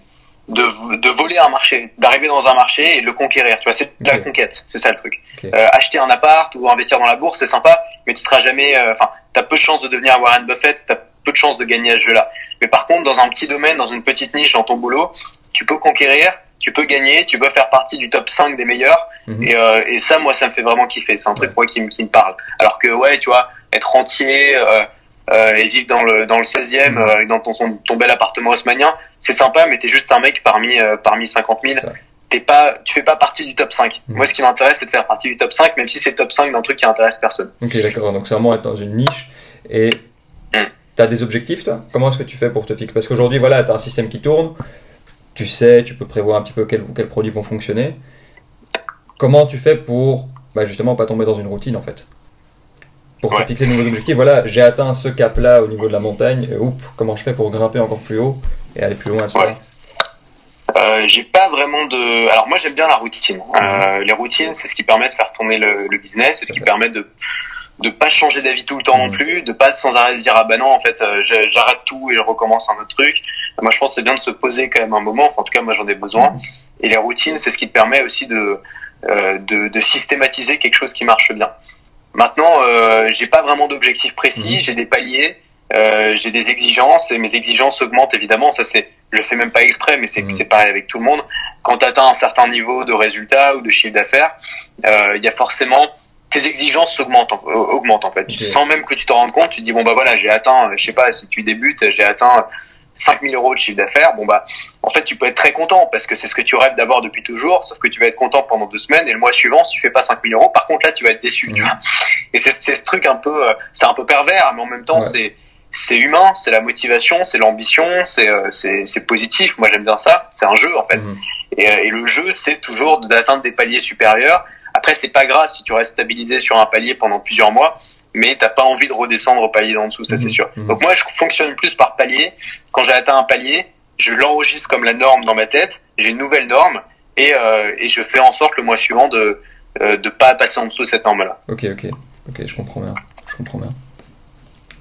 de de voler un marché, d'arriver dans un marché et de le conquérir. Tu vois, c'est de la conquête, c'est ça le truc. Euh, acheter un appart ou investir dans la bourse, c'est sympa, mais tu seras jamais. euh, Enfin, t'as peu de chances de devenir Warren Buffett, t'as peu de chances de gagner à ce jeu-là. Mais par contre, dans un petit domaine, dans une petite niche, dans ton boulot, tu peux conquérir, tu peux gagner, tu peux faire partie du top 5 des meilleurs. Mhm. Et, euh, et ça, moi, ça me fait vraiment kiffer. C'est un truc moi qui, me- qui me parle. Alors que ouais, tu vois, être entier euh, euh, et vivre dans le dans le 16e, Mhm. euh, dans ton son- ton bel appartement haussmanien, c'est sympa, mais t'es juste un mec parmi euh, parmi 50 000. Ça. T'es pas, tu fais pas partie du top 5. Mhm. Moi, ce qui m'intéresse, c'est de faire partie du top 5, même si c'est le top 5 d'un truc qui intéresse personne. Ok, d'accord. Donc c'est vraiment être dans une niche. Et Mm. t'as des objectifs, toi? Comment est-ce que tu fais pour te fixer? Parce qu'aujourd'hui, voilà, t'as un système qui tourne. Tu sais, tu peux prévoir un petit peu quels, quels produits vont fonctionner. Comment tu fais pour, bah, justement, pas tomber dans une routine, en fait? Pour te fixer de nouveaux objectifs. Voilà, j'ai atteint ce cap-là au niveau de la montagne. Et, oups, comment je fais pour grimper encore plus haut et aller plus loin, etc. Ouais. Euh, j'ai pas vraiment de. Alors moi j'aime bien la routine. Euh, les routines, c'est ce qui permet de faire tourner le, le business, c'est ce qui permet de de pas changer d'avis tout le temps non Mhm. plus, de pas sans arrêt se dire ah bah non en fait euh, j'arrête tout et je recommence un autre truc. Moi je pense que c'est bien de se poser quand même un moment. Enfin, en tout cas moi j'en ai besoin. Mhm. Et les routines, c'est ce qui te permet aussi de euh, de, de systématiser quelque chose qui marche bien. Maintenant, euh, j'ai pas vraiment d'objectif précis. Mhm. J'ai des paliers. Euh, j'ai des exigences et mes exigences augmentent évidemment. Ça c'est, je le fais même pas exprès, mais c'est c'est pareil avec tout le monde. Quand tu atteins un certain niveau de résultat ou de chiffre d'affaires, euh, il y a forcément tes exigences euh, augmentent en fait. Sans même que tu t'en rendes compte, tu te dis bon bah voilà, j'ai atteint, euh, je sais pas, si tu débutes, j'ai atteint 5000 euros de chiffre d'affaires, bon bah, en fait, tu peux être très content parce que c'est ce que tu rêves d'avoir depuis toujours, sauf que tu vas être content pendant deux semaines et le mois suivant, si tu fais pas 5000 euros, par contre là, tu vas être déçu, tu vois. Et c'est ce truc un peu, euh, c'est un peu pervers, mais en même temps, c'est c'est humain, c'est la motivation, c'est l'ambition, c'est euh, c'est positif. Moi, j'aime bien ça. C'est un jeu en fait. Mhm. Et, euh, et, le jeu, c'est toujours d'atteindre des paliers supérieurs. Après, c'est pas grave si tu restes stabilisé sur un palier pendant plusieurs mois mais t'as pas envie de redescendre au palier d'en dessous, ça c'est mhm. sûr. Mhm. Donc moi, je fonctionne plus par palier. Quand j'ai atteint un palier, je l'enregistre comme la norme dans ma tête. J'ai une nouvelle norme et, euh, et je fais en sorte le mois suivant de euh, de pas passer en dessous de cette norme-là. Ok, ok, ok, je comprends bien. Je comprends bien.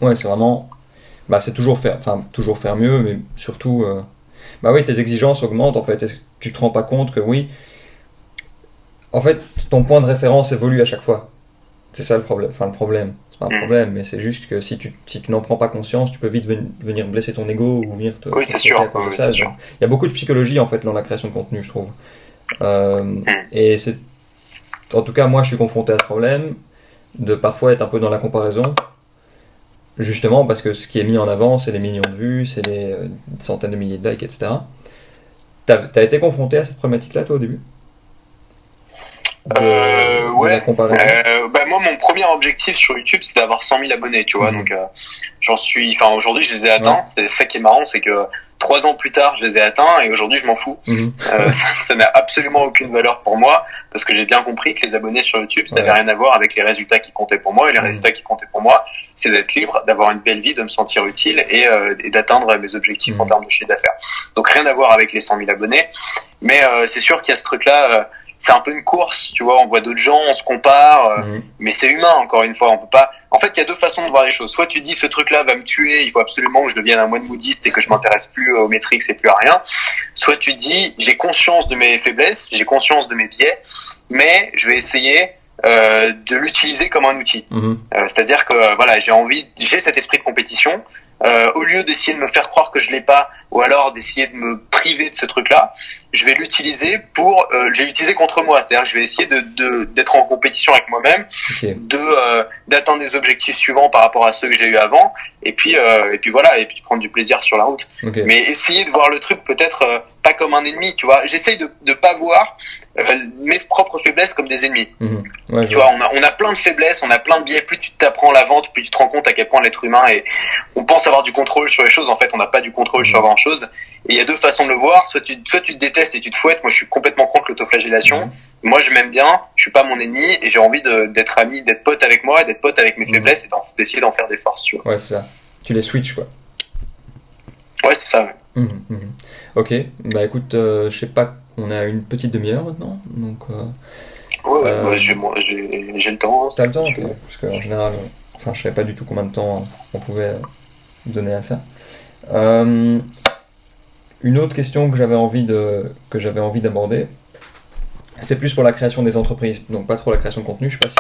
Ouais, c'est vraiment, bah c'est toujours faire, enfin toujours faire mieux, mais surtout, euh... bah oui, tes exigences augmentent en fait. Est-ce que tu te rends pas compte que oui, en fait, ton point de référence évolue à chaque fois? C'est ça le problème. Enfin, le problème. C'est pas un mm. problème, mais c'est juste que si tu, si tu n'en prends pas conscience, tu peux vite venir blesser ton ego ou venir te. Oui, c'est sûr. Il y a beaucoup de psychologie en fait dans la création de contenu, je trouve. Euh, mm. Et c'est. En tout cas, moi, je suis confronté à ce problème de parfois être un peu dans la comparaison. Justement parce que ce qui est mis en avant, c'est les millions de vues, c'est les euh, centaines de milliers de likes, etc. T'as as été confronté à cette problématique-là, toi, au début? Euh, ouais. Euh, bah moi, mon premier objectif sur YouTube, c'est d'avoir 100 000 abonnés, tu vois. Mhm. Donc, euh, j'en suis. Enfin, aujourd'hui, je les ai atteints. C'est ça qui est marrant, c'est que trois ans plus tard, je les ai atteints et aujourd'hui, je m'en fous. Mhm. Euh, ça n'a absolument aucune valeur pour moi parce que j'ai bien compris que les abonnés sur YouTube, ça n'avait rien à voir avec les résultats qui comptaient pour moi. Et les mhm. résultats qui comptaient pour moi, c'est d'être libre, d'avoir une belle vie, de me sentir utile et, euh, et d'atteindre mes objectifs en termes de chiffre d'affaires. Donc, rien à voir avec les 100 000 abonnés. Mais c'est sûr qu'il y a ce truc-là c'est un peu une course, tu vois, on voit d'autres gens, on se compare, euh, mhm. mais c'est humain encore une fois, on peut pas. En fait, il y a deux façons de voir les choses. Soit tu dis ce truc-là va me tuer, il faut absolument que je devienne un moine bouddhiste et que je m'intéresse plus aux métriques et plus à rien. Soit tu dis j'ai conscience de mes faiblesses, j'ai conscience de mes biais, mais je vais essayer euh, de l'utiliser comme un outil. Mhm. Euh, c'est-à-dire que voilà, j'ai envie, j'ai cet esprit de compétition. Euh, au lieu d'essayer de me faire croire que je l'ai pas, ou alors d'essayer de me priver de ce truc-là, je vais l'utiliser pour, euh, je vais l'utiliser contre moi. C'est-à-dire, je vais essayer de d'être en compétition avec moi-même, de euh, d'atteindre des objectifs suivants par rapport à ceux que j'ai eu avant, et puis euh, et puis voilà, et puis prendre du plaisir sur la route. Mais essayer de voir le truc peut-être euh, pas comme un ennemi, tu vois. J'essaye de de pas voir mes propres faiblesses comme des ennemis. Mhm. tu vois, on a, on a plein de faiblesses, on a plein de biais. Plus tu t'apprends la vente, plus tu te rends compte à quel point l'être humain est. On pense avoir du contrôle sur les choses. En fait, on n'a pas du contrôle sur mhm. Chose. Et il y a deux façons de le voir. Soit tu, soit tu te détestes et tu te fouettes. Moi, je suis complètement contre l'autoflagellation. Mhm. Moi, je m'aime bien. Je suis pas mon ennemi et j'ai envie d'être ami, d'être pote avec moi, d'être pote avec mes faiblesses et d'essayer d'en faire des forces. Tu vois. Ouais, c'est ça. Tu les switches, quoi. Ouais, c'est ça. Ouais. Ok. Bah écoute, euh, je sais pas on a une petite demi-heure maintenant, donc. Euh, ouais, euh, j'ai le temps. T'as le temps, parce qu'en général, enfin, je savais pas du tout combien de temps on pouvait donner à ça. Euh, une autre question que j'avais envie de que j'avais envie d'aborder, c'était plus pour la création des entreprises, donc pas trop la création de contenu. Je sais pas si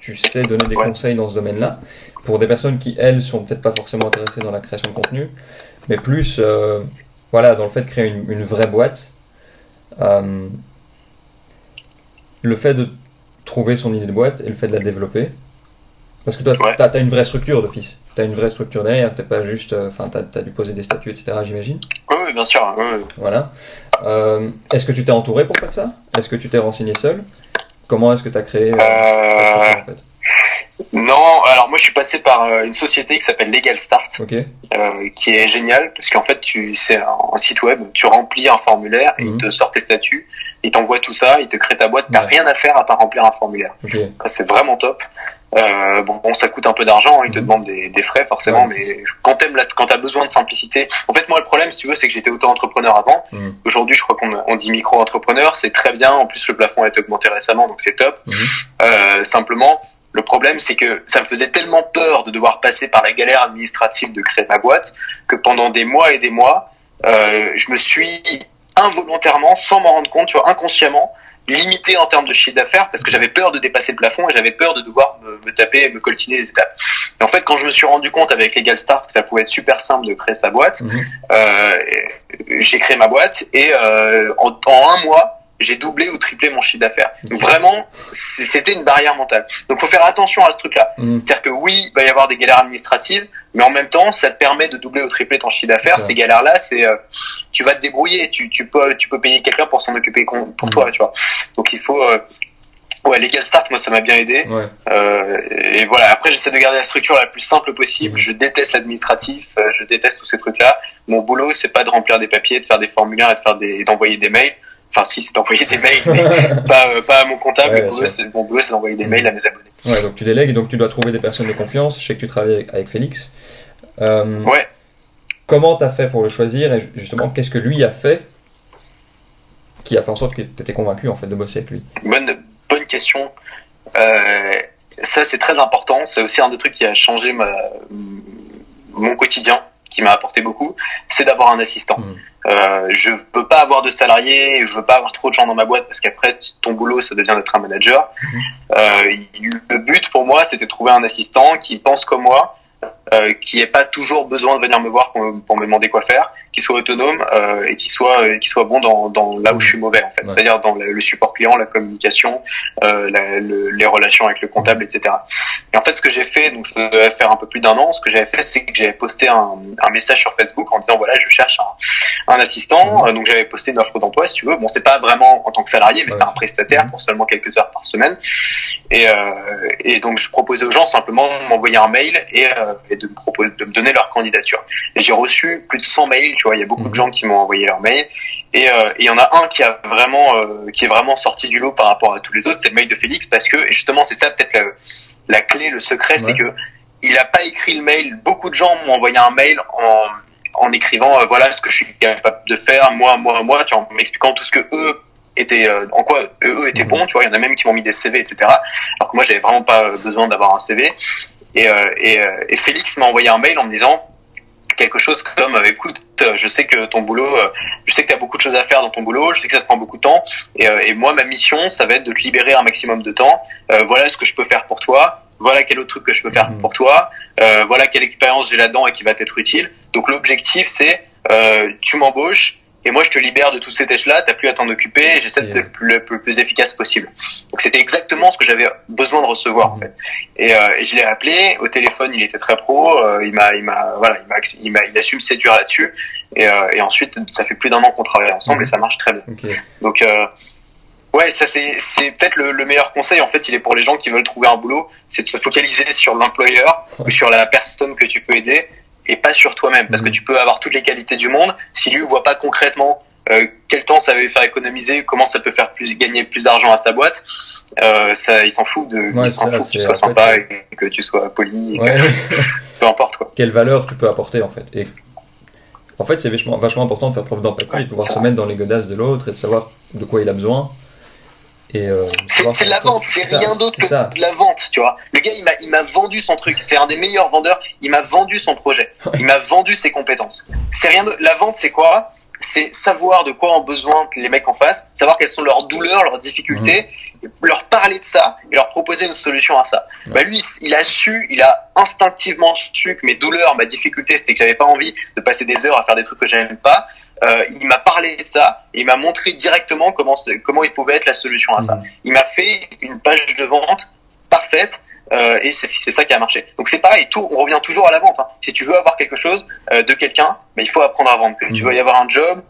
tu sais donner des conseils dans ce domaine-là pour des personnes qui elles sont peut-être pas forcément intéressées dans la création de contenu, mais plus voilà dans le fait de créer une, une vraie boîte euh, le fait de trouver son idée de boîte et le fait de la développer. Parce que toi, tu as, une vraie structure d'office. Tu as une vraie structure derrière. Tu pas juste. Euh, enfin, tu as, dû poser des statuts, etc., j'imagine. Oui, bien sûr. Voilà. Euh, est-ce que tu t'es entouré pour faire ça? Est-ce que tu t'es renseigné seul? Comment est-ce que tu as créé en fait? non, alors moi je suis passé par euh, une société qui s'appelle Legal Start, euh, qui est géniale parce qu'en fait tu c'est un, site web, tu remplis un formulaire, et il mhm. te sort tes statuts, il t'envoie tout ça, il te crée ta boîte, t'as rien à faire à part remplir un formulaire. C'est vraiment top. Euh, bon, bon, ça coûte un peu d'argent, hein, il te mhm. demande des, des, frais forcément, mais quand t'aimes quand t'as besoin de simplicité. En fait, moi le problème, si tu veux, c'est que j'étais auto-entrepreneur avant. Mhm. Aujourd'hui, je crois qu'on on dit micro-entrepreneur, c'est très bien. En plus, le plafond a été augmenté récemment, donc c'est top. Euh, simplement le problème, c'est que ça me faisait tellement peur de devoir passer par la galère administrative de créer ma boîte que pendant des mois et des mois, euh, je me suis involontairement, sans m'en rendre compte, tu vois, inconsciemment, limité en termes de chiffre d'affaires parce que j'avais peur de dépasser le plafond et j'avais peur de devoir me, me, taper, me coltiner les étapes. Et en fait, quand je me suis rendu compte avec Legal Start que ça pouvait être super simple de créer sa boîte, mhm. euh, j'ai créé ma boîte et euh, en, en un mois, j'ai doublé ou triplé mon chiffre d'affaires. Donc vraiment, c'était une barrière mentale. Donc faut faire attention à ce truc-là. Mm. C'est-à-dire que oui, il va y avoir des galères administratives. mais en même temps, ça te permet de doubler ou tripler ton chiffre d'affaires. Ces galères-là, c'est euh, tu vas te débrouiller, tu, tu peux tu peux payer quelqu'un pour s'en occuper pour mm. toi, tu vois. Donc il faut euh, Ouais, Legal Start, moi, ça m'a bien aidé. Euh, et voilà, après, j'essaie de garder la structure la plus simple possible. Mm. Je déteste l'administratif, euh, je déteste tous ces trucs-là. Mon boulot, c'est pas de remplir des papiers, de faire des formulaires et de faire des, d'envoyer des mails. Enfin, si, c'est d'envoyer des mails, mais pas, euh, pas à mon comptable. Ouais, mon boulot, c'est d'envoyer des mm. mails à mes abonnés. Ouais, donc tu délègues, donc tu dois trouver des personnes de confiance. Je sais que tu travailles avec, Félix. Euh, ouais. Comment t'as fait pour le choisir et justement, qu'est-ce que lui a fait qui a fait en sorte que tu étais convaincu en fait de bosser avec lui? Bonne, bonne question. Euh, ça, c'est très important. C'est aussi un des trucs qui a changé ma, mon quotidien, qui m'a apporté beaucoup. C'est d'avoir un assistant. Mm. Euh, je veux pas avoir de salariés, je veux pas avoir trop de gens dans ma boîte parce qu'après ton boulot ça devient d'être un manager. Mm. Euh, le but pour moi c'était de trouver un assistant qui pense comme moi, euh, qui n'ait pas toujours besoin de venir me voir pour, pour me demander quoi faire, qui soit autonome euh, et qui soit euh, qui soit bon dans, dans là où je suis mauvais en fait, c'est-à-dire dans le, support client, la communication, euh, la, le, les relations avec le comptable, etc. Et en fait, ce que j'ai fait, donc ça devait faire un peu plus d'un an, ce que j'avais fait, c'est que j'avais posté un, un, message sur Facebook en disant voilà, je cherche un, un assistant. Mmh. Donc j'avais posté une offre d'emploi, si tu veux. Bon, c'est pas vraiment en tant que salarié, mais c'est un prestataire mmh. pour seulement quelques heures par semaine. Et, euh, et donc je proposais aux gens simplement de m'envoyer un mail et, euh, et de me proposer, de me donner leur candidature. Et j'ai reçu plus de 100 mails, tu il y a beaucoup de mhm. gens qui m'ont envoyé leur mail. Et euh, il y en a un qui a vraiment, euh, qui est vraiment sorti du lot par rapport à tous les autres. C'était le mail de Félix parce que, et justement, c'est ça peut-être la, clé, le secret, c'est que il a pas écrit le mail. Beaucoup de gens m'ont envoyé un mail en, en écrivant, euh, voilà ce que je suis capable de faire, moi, moi, moi, tu vois, en m'expliquant tout ce que eux étaient, en quoi eux, étaient mhm. bons. Tu vois, il y en a même qui m'ont mis des CV, etc. Alors que moi, j'avais vraiment pas besoin d'avoir un CV. Et, et, et Félix m'a envoyé un mail en me disant quelque chose comme euh, écoute, euh, je sais que ton boulot, euh, je sais que tu as beaucoup de choses à faire dans ton boulot, je sais que ça te prend beaucoup de temps, et, et moi ma mission, ça va être de te libérer un maximum de temps. voilà ce que je peux faire pour toi. Voilà quel autre truc que je peux faire mmh. pour toi. voilà quelle expérience j'ai là-dedans et qui va t'être utile. Donc l'objectif c'est tu m'embauches et moi, je te libère de toutes ces tâches-là, t'as plus à t'en occuper, et j'essaie d'être le, plus efficace possible. Donc c'était exactement ce que j'avais besoin de recevoir, en fait. Et, euh, et je l'ai appelé, au téléphone, il était très pro, euh, il m'a, il m'a, voilà, il m'a, il m'a, il a su me séduire là-dessus. Et, euh, et ensuite, ça fait plus d'un an qu'on travaille ensemble, et mhm. ça marche très bien. Donc, euh, ouais, ça c'est, c'est peut-être le, le, meilleur conseil, en fait, il est pour les gens qui veulent trouver un boulot, c'est de se focaliser sur l'employeur ou sur la personne que tu peux aider et pas sur toi-même. Parce que mhm. tu peux avoir toutes les qualités du monde. Si lui voit pas concrètement euh, quel temps ça va lui faire économiser, comment ça peut faire plus gagner plus d'argent à sa boîte, euh, ça, il s'en fout de, il s'en fout que tu sois sympa et que tu sois poli, peu importe quoi. Quelle valeur tu peux apporter en fait. Et en fait, c'est vachement, vachement important de faire preuve d'empathie de pouvoir se mettre dans les godasses de l'autre et de savoir de quoi il a besoin. Euh, c'est la vente, c'est rien d'autre que la vente, tu vois. Le gars, il m'a vendu son truc. C'est un des meilleurs vendeurs. Il m'a vendu son projet. Il m'a vendu ses compétences. C'est rien. La vente, c'est quoi? C'est savoir de quoi ont besoin les mecs en face, savoir quelles sont leurs douleurs, leurs difficultés, mhm. leur parler de ça et leur proposer une solution à ça. Bah lui, il a su, il a instinctivement su que mes douleurs, ma difficulté, c'était que j'avais pas envie de passer des heures à faire des trucs que j'aime pas euh, il m'a parlé de ça, il m'a montré directement comment, comment il pouvait être la solution à ça. Mmh. Il m'a fait une page de vente parfaite euh, et c'est ça qui a marché. Donc c'est pareil, tout, on revient toujours à la vente. Hein. Si tu veux avoir quelque chose euh, de quelqu'un, mais il faut apprendre à vendre. Que tu mmh. veux y avoir un job,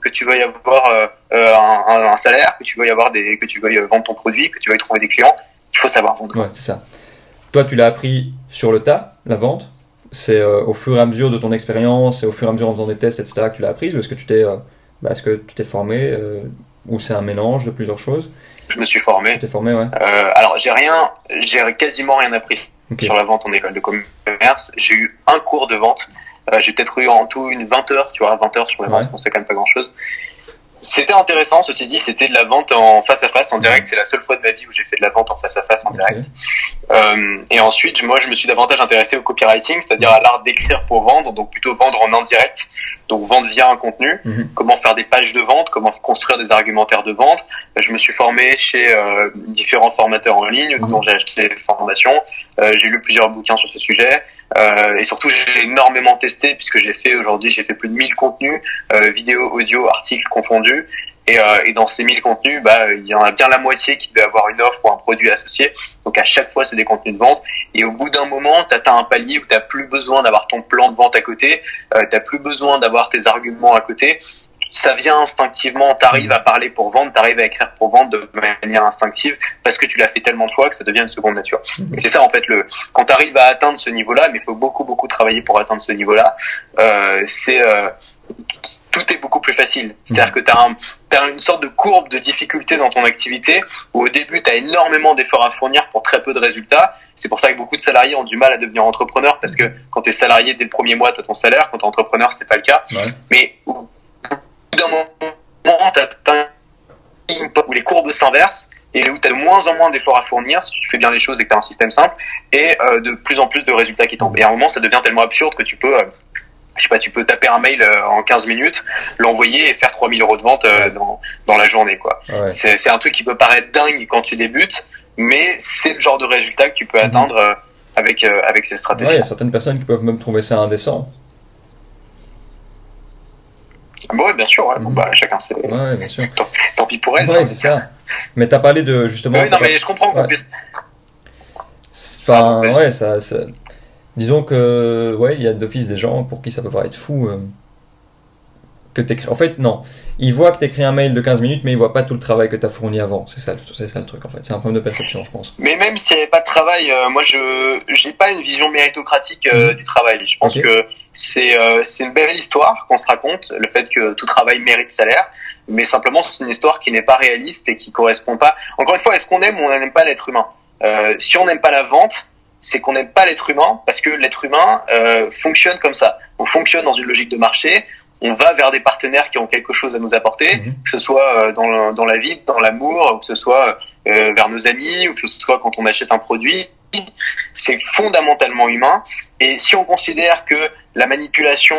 que tu veux y avoir euh, un, un, salaire, que tu veux y avoir des, que tu vendre ton produit, que tu veuilles trouver des clients, il faut savoir vendre. Ouais, c'est ça. Toi, tu l'as appris sur le tas, la vente? C'est euh, au fur et à mesure de ton expérience et au fur et à mesure en faisant des tests, etc., que tu l'as apprise ou est-ce que tu t'es, euh, bah, est-ce que tu t'es formé euh, ou c'est un mélange de plusieurs choses? Je me suis formé. Tu t'es formé, ouais. alors j'ai rien, j'ai quasiment rien appris sur la vente en école de commerce. J'ai eu un cours de vente. j'ai peut-être eu en tout une 20 heures, tu vois, 20 heures sur la vente, ouais. c'est quand même pas grand-chose. C'était intéressant, ceci dit, c'était de la vente en face à face, en direct. C'est la seule fois de ma vie où j'ai fait de la vente en face à face, en direct. Euh, et ensuite, moi, je me suis davantage intéressé au copywriting, c'est-à-dire à, l'art d'écrire pour vendre, donc plutôt vendre en indirect, donc vendre via un contenu, mhm. comment faire des pages de vente, comment construire des argumentaires de vente. Je me suis formé chez euh, différents formateurs en ligne, mhm. dont j'ai acheté des formations. Euh, j'ai lu plusieurs bouquins sur ce sujet. Euh, et surtout, j'ai énormément testé puisque j'ai fait aujourd'hui, j'ai fait plus de 1000 contenus, euh, vidéos, audio, articles confondus. Et, euh, et dans ces 1000 contenus, bah, il y en a bien la moitié qui devait avoir une offre ou un produit associé. Donc à chaque fois, c'est des contenus de vente. Et au bout d'un moment, tu atteins un palier où tu plus besoin d'avoir ton plan de vente à côté, euh, tu plus besoin d'avoir tes arguments à côté ça vient instinctivement, t'arrives à parler pour vendre, t'arrives à écrire pour vendre de manière instinctive parce que tu l'as fait tellement de fois que ça devient une seconde nature. Et c'est ça en fait le quand t'arrives à atteindre ce niveau-là, mais il faut beaucoup beaucoup travailler pour atteindre ce niveau-là. Euh, c'est euh, tout est beaucoup plus facile. C'est-à-dire mhm. que tu as, as, une sorte de courbe de difficulté dans ton activité où au début tu as énormément d'efforts à fournir pour très peu de résultats. C'est pour ça que beaucoup de salariés ont du mal à devenir entrepreneurs parce que quand tu es salarié dès le premier mois, tu as ton salaire, quand tu es entrepreneur, c'est pas le cas. Mais d'un moment, où les courbes s'inversent et où tu as de moins en moins d'efforts à fournir si tu fais bien les choses et que tu as un système simple et euh, de plus en plus de résultats qui tombent. Et à un moment, ça devient tellement absurde que tu peux, euh, je sais pas, tu peux taper un mail euh, en 15 minutes, l'envoyer et faire 3000 euros de vente dans, dans la journée, quoi. C'est un truc qui peut paraître dingue quand tu débutes, mais c'est le genre de résultat que tu peux mhm. atteindre avec, avec ces stratégies. Il y a certaines personnes qui peuvent même trouver ça indécent. Ah bah oui, bien sûr, ouais. bon, bah, chacun sait. Ouais, bien sûr. Tant, pis pour elle. Ouais, c'est ça. Mais t'as parlé de justement. non, mais je comprends qu'on puisse. Enfin, ouais, ça, ça, Disons que, ouais, il y a d'office des gens pour qui ça peut paraître fou. Euh, que t'écris. En fait, non. Ils voient que t'écris un mail de 15 minutes, mais ils voient pas tout le travail que t'as fourni avant. C'est ça, c'est ça le truc, en fait. C'est un problème de perception, je pense. Mais même s'il n'y avait pas de travail, euh, moi, je j'ai pas une vision méritocratique euh, mhm. du travail. Je pense que c'est euh, c'est une belle histoire qu'on se raconte, le fait que tout travail mérite salaire, mais simplement c'est une histoire qui n'est pas réaliste et qui correspond pas. Encore une fois, est-ce qu'on aime ou on n'aime pas l'être humain? Si on n'aime pas la vente, c'est qu'on n'aime pas l'être humain parce que l'être humain euh, fonctionne comme ça. On fonctionne dans une logique de marché. On va vers des partenaires qui ont quelque chose à nous apporter, mhm. que ce soit dans, dans la vie, dans l'amour, ou que ce soit vers nos amis, ou que ce soit quand on achète un produit. C'est fondamentalement humain. Et si on considère que la manipulation,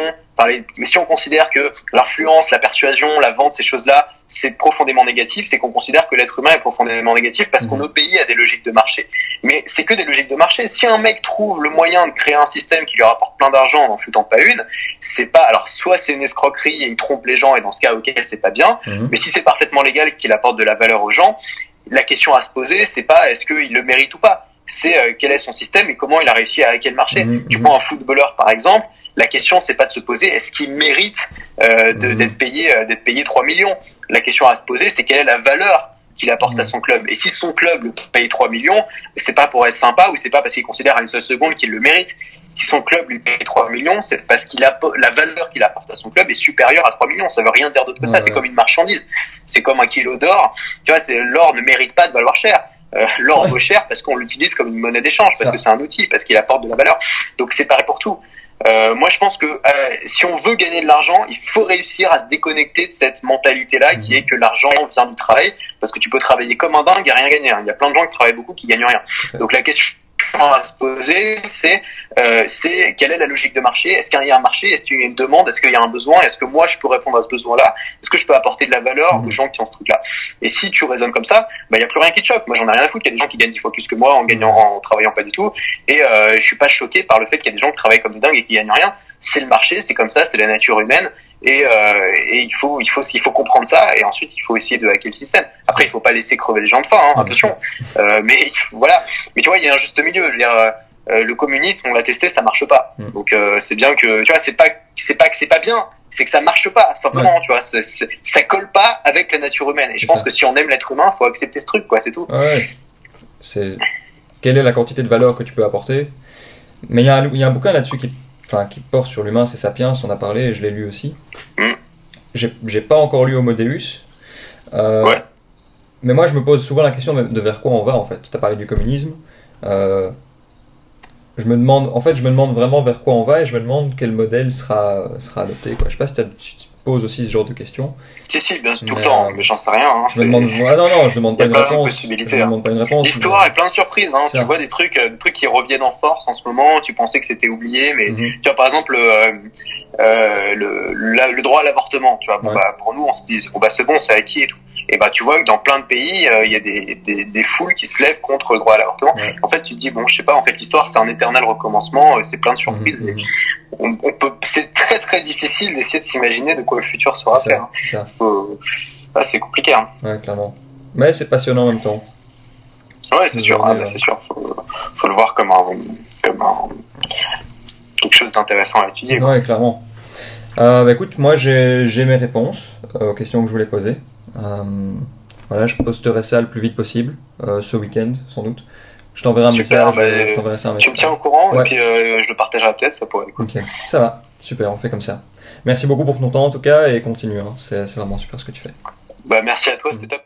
mais si on considère que l'influence, la persuasion, la vente, ces choses-là, c'est profondément négatif, c'est qu'on considère que l'être humain est profondément négatif parce qu'on mmh. obéit à des logiques de marché. Mais c'est que des logiques de marché. Si un mec trouve le moyen de créer un système qui lui rapporte plein d'argent en n'en foutant pas une, c'est pas, alors soit c'est une escroquerie et il trompe les gens et dans ce cas, ok, c'est pas bien. Mmh. Mais si c'est parfaitement légal qu'il apporte de la valeur aux gens, la question à se poser, c'est pas est-ce qu'il le mérite ou pas c'est euh, quel est son système et comment il a réussi à hacker le marché. Mmh, tu prends un footballeur par exemple, la question, c'est pas de se poser est-ce qu'il mérite euh, mhm. d'être payé euh, d'être payé 3 millions? La question à se poser, c'est quelle est la valeur qu'il apporte à mhm. son club? Et si son club le paye 3 millions, c'est pas pour être sympa ou c'est pas parce qu'il considère à une seule seconde qu'il le mérite. Si son club lui paye 3 millions, c'est parce qu'il a la valeur qu'il apporte à son club est supérieure à 3 millions. Ça veut rien dire d'autre que ça. C'est comme une marchandise. C'est comme un kilo d'or. Tu vois, l'or ne mérite pas de valoir cher. Euh, l'or vaut cher parce qu'on l'utilise comme une monnaie d'échange, parce que c'est un outil, parce qu'il apporte de la valeur. Donc c'est pareil pour tout. Euh, moi, je pense que euh, si on veut gagner de l'argent, il faut réussir à se déconnecter de cette mentalité-là, qui est que l'argent vient du travail, parce que tu peux travailler comme un dingue et rien gagner. Hein. Il y a plein de gens qui travaillent beaucoup qui gagnent rien. Donc la question à se poser, c'est euh, c'est quelle est la logique de marché? Est-ce qu'il y a un marché? Est-ce qu'il y a une demande? Est-ce qu'il y a un besoin? Est-ce que moi je peux répondre à ce besoin-là? Est-ce que je peux apporter de la valeur aux mmh. gens qui ont ce truc-là? Et si tu raisonnes comme ça, bah il y a plus rien qui te choque. Moi j'en ai rien à foutre. Il y a des gens qui gagnent dix fois plus que moi en gagnant, en travaillant pas du tout. Et euh, je suis pas choqué par le fait qu'il y a des gens qui travaillent comme des dingues et qui gagnent rien. C'est le marché, c'est comme ça, c'est la nature humaine. Et, euh, et, il faut il faut il faut comprendre ça et ensuite il faut essayer de hacker le système. Après il faut pas laisser crever les gens de faim, hein, attention. Euh, mais voilà. Mais tu vois il y a un juste milieu. Je veux dire euh, le communisme, on l'a testé, ça marche pas. Mm. Donc c'est bien que tu vois, c'est pas c'est pas que c'est pas bien, c'est que ça marche pas simplement, tu vois, ça colle pas avec la nature humaine. Et je pense que si on aime l'être humain, faut accepter ce truc, quoi, c'est tout. Ouais. C'est quelle est la quantité de valeur que tu peux apporter? Mais il y, y a un bouquin là-dessus qui, enfin, qui porte sur l'humain, c'est Sapiens, on a parlé, et je l'ai lu aussi. Mm. J'ai pas encore lu Homo Deus. Euh, ouais. Mais moi, je me pose souvent la question de vers quoi on va en fait. Tu as parlé du communisme. Euh, je me demande, en fait, je me demande vraiment vers quoi on va et je me demande quel modèle sera, sera adopté. Quoi. Je sais pas si tu te poses aussi ce genre de questions. Si, si, bien tout le temps, euh, mais j'en sais rien. Hein, je me demande, ah non, non, je demande pas, une réponse. demande pas une réponse. L'histoire est plein de surprises. Hein. Tu vois des trucs, euh, des trucs qui reviennent en force en ce moment. Tu pensais que c'était oublié, mais mhm. tu vois, par exemple, euh, euh, le, le, droit à l'avortement. Tu vois, bon, bah, pour nous, on se dit, bon, bah, c'est bon, c'est acquis et tout et bah tu vois que dans plein de pays, euh, il y a des, des, des, foules qui se lèvent contre le droit à l'avortement. En fait, tu te dis bon, je sais pas, en fait l'histoire c'est un éternel recommencement, euh, c'est plein de surprises. Mmh, mmh. On, on, peut, c'est très très difficile d'essayer de s'imaginer de quoi le futur sera fait. Hein. Ah, c'est compliqué. Hein. Ouais, clairement. Mais c'est passionnant en même temps. Ouais, c'est sûr. Ah, bah, c'est sûr. Faut, faut le voir comme un, comme un quelque chose d'intéressant à étudier. Ouais, clairement. Euh, bah, écoute, moi j'ai mes réponses aux questions que je voulais poser. Euh, voilà, je posterai ça le plus vite possible, euh, ce week-end sans doute. Je t'enverrai un message. Bah, un Tu me tiens au courant et puis je le partagerai peut-être, ça pourrait. Ok, ça va, super, on fait comme ça. Merci beaucoup pour ton temps en tout cas et continue, hein. c'est vraiment super ce que tu fais. Bah, merci à toi, c'est top.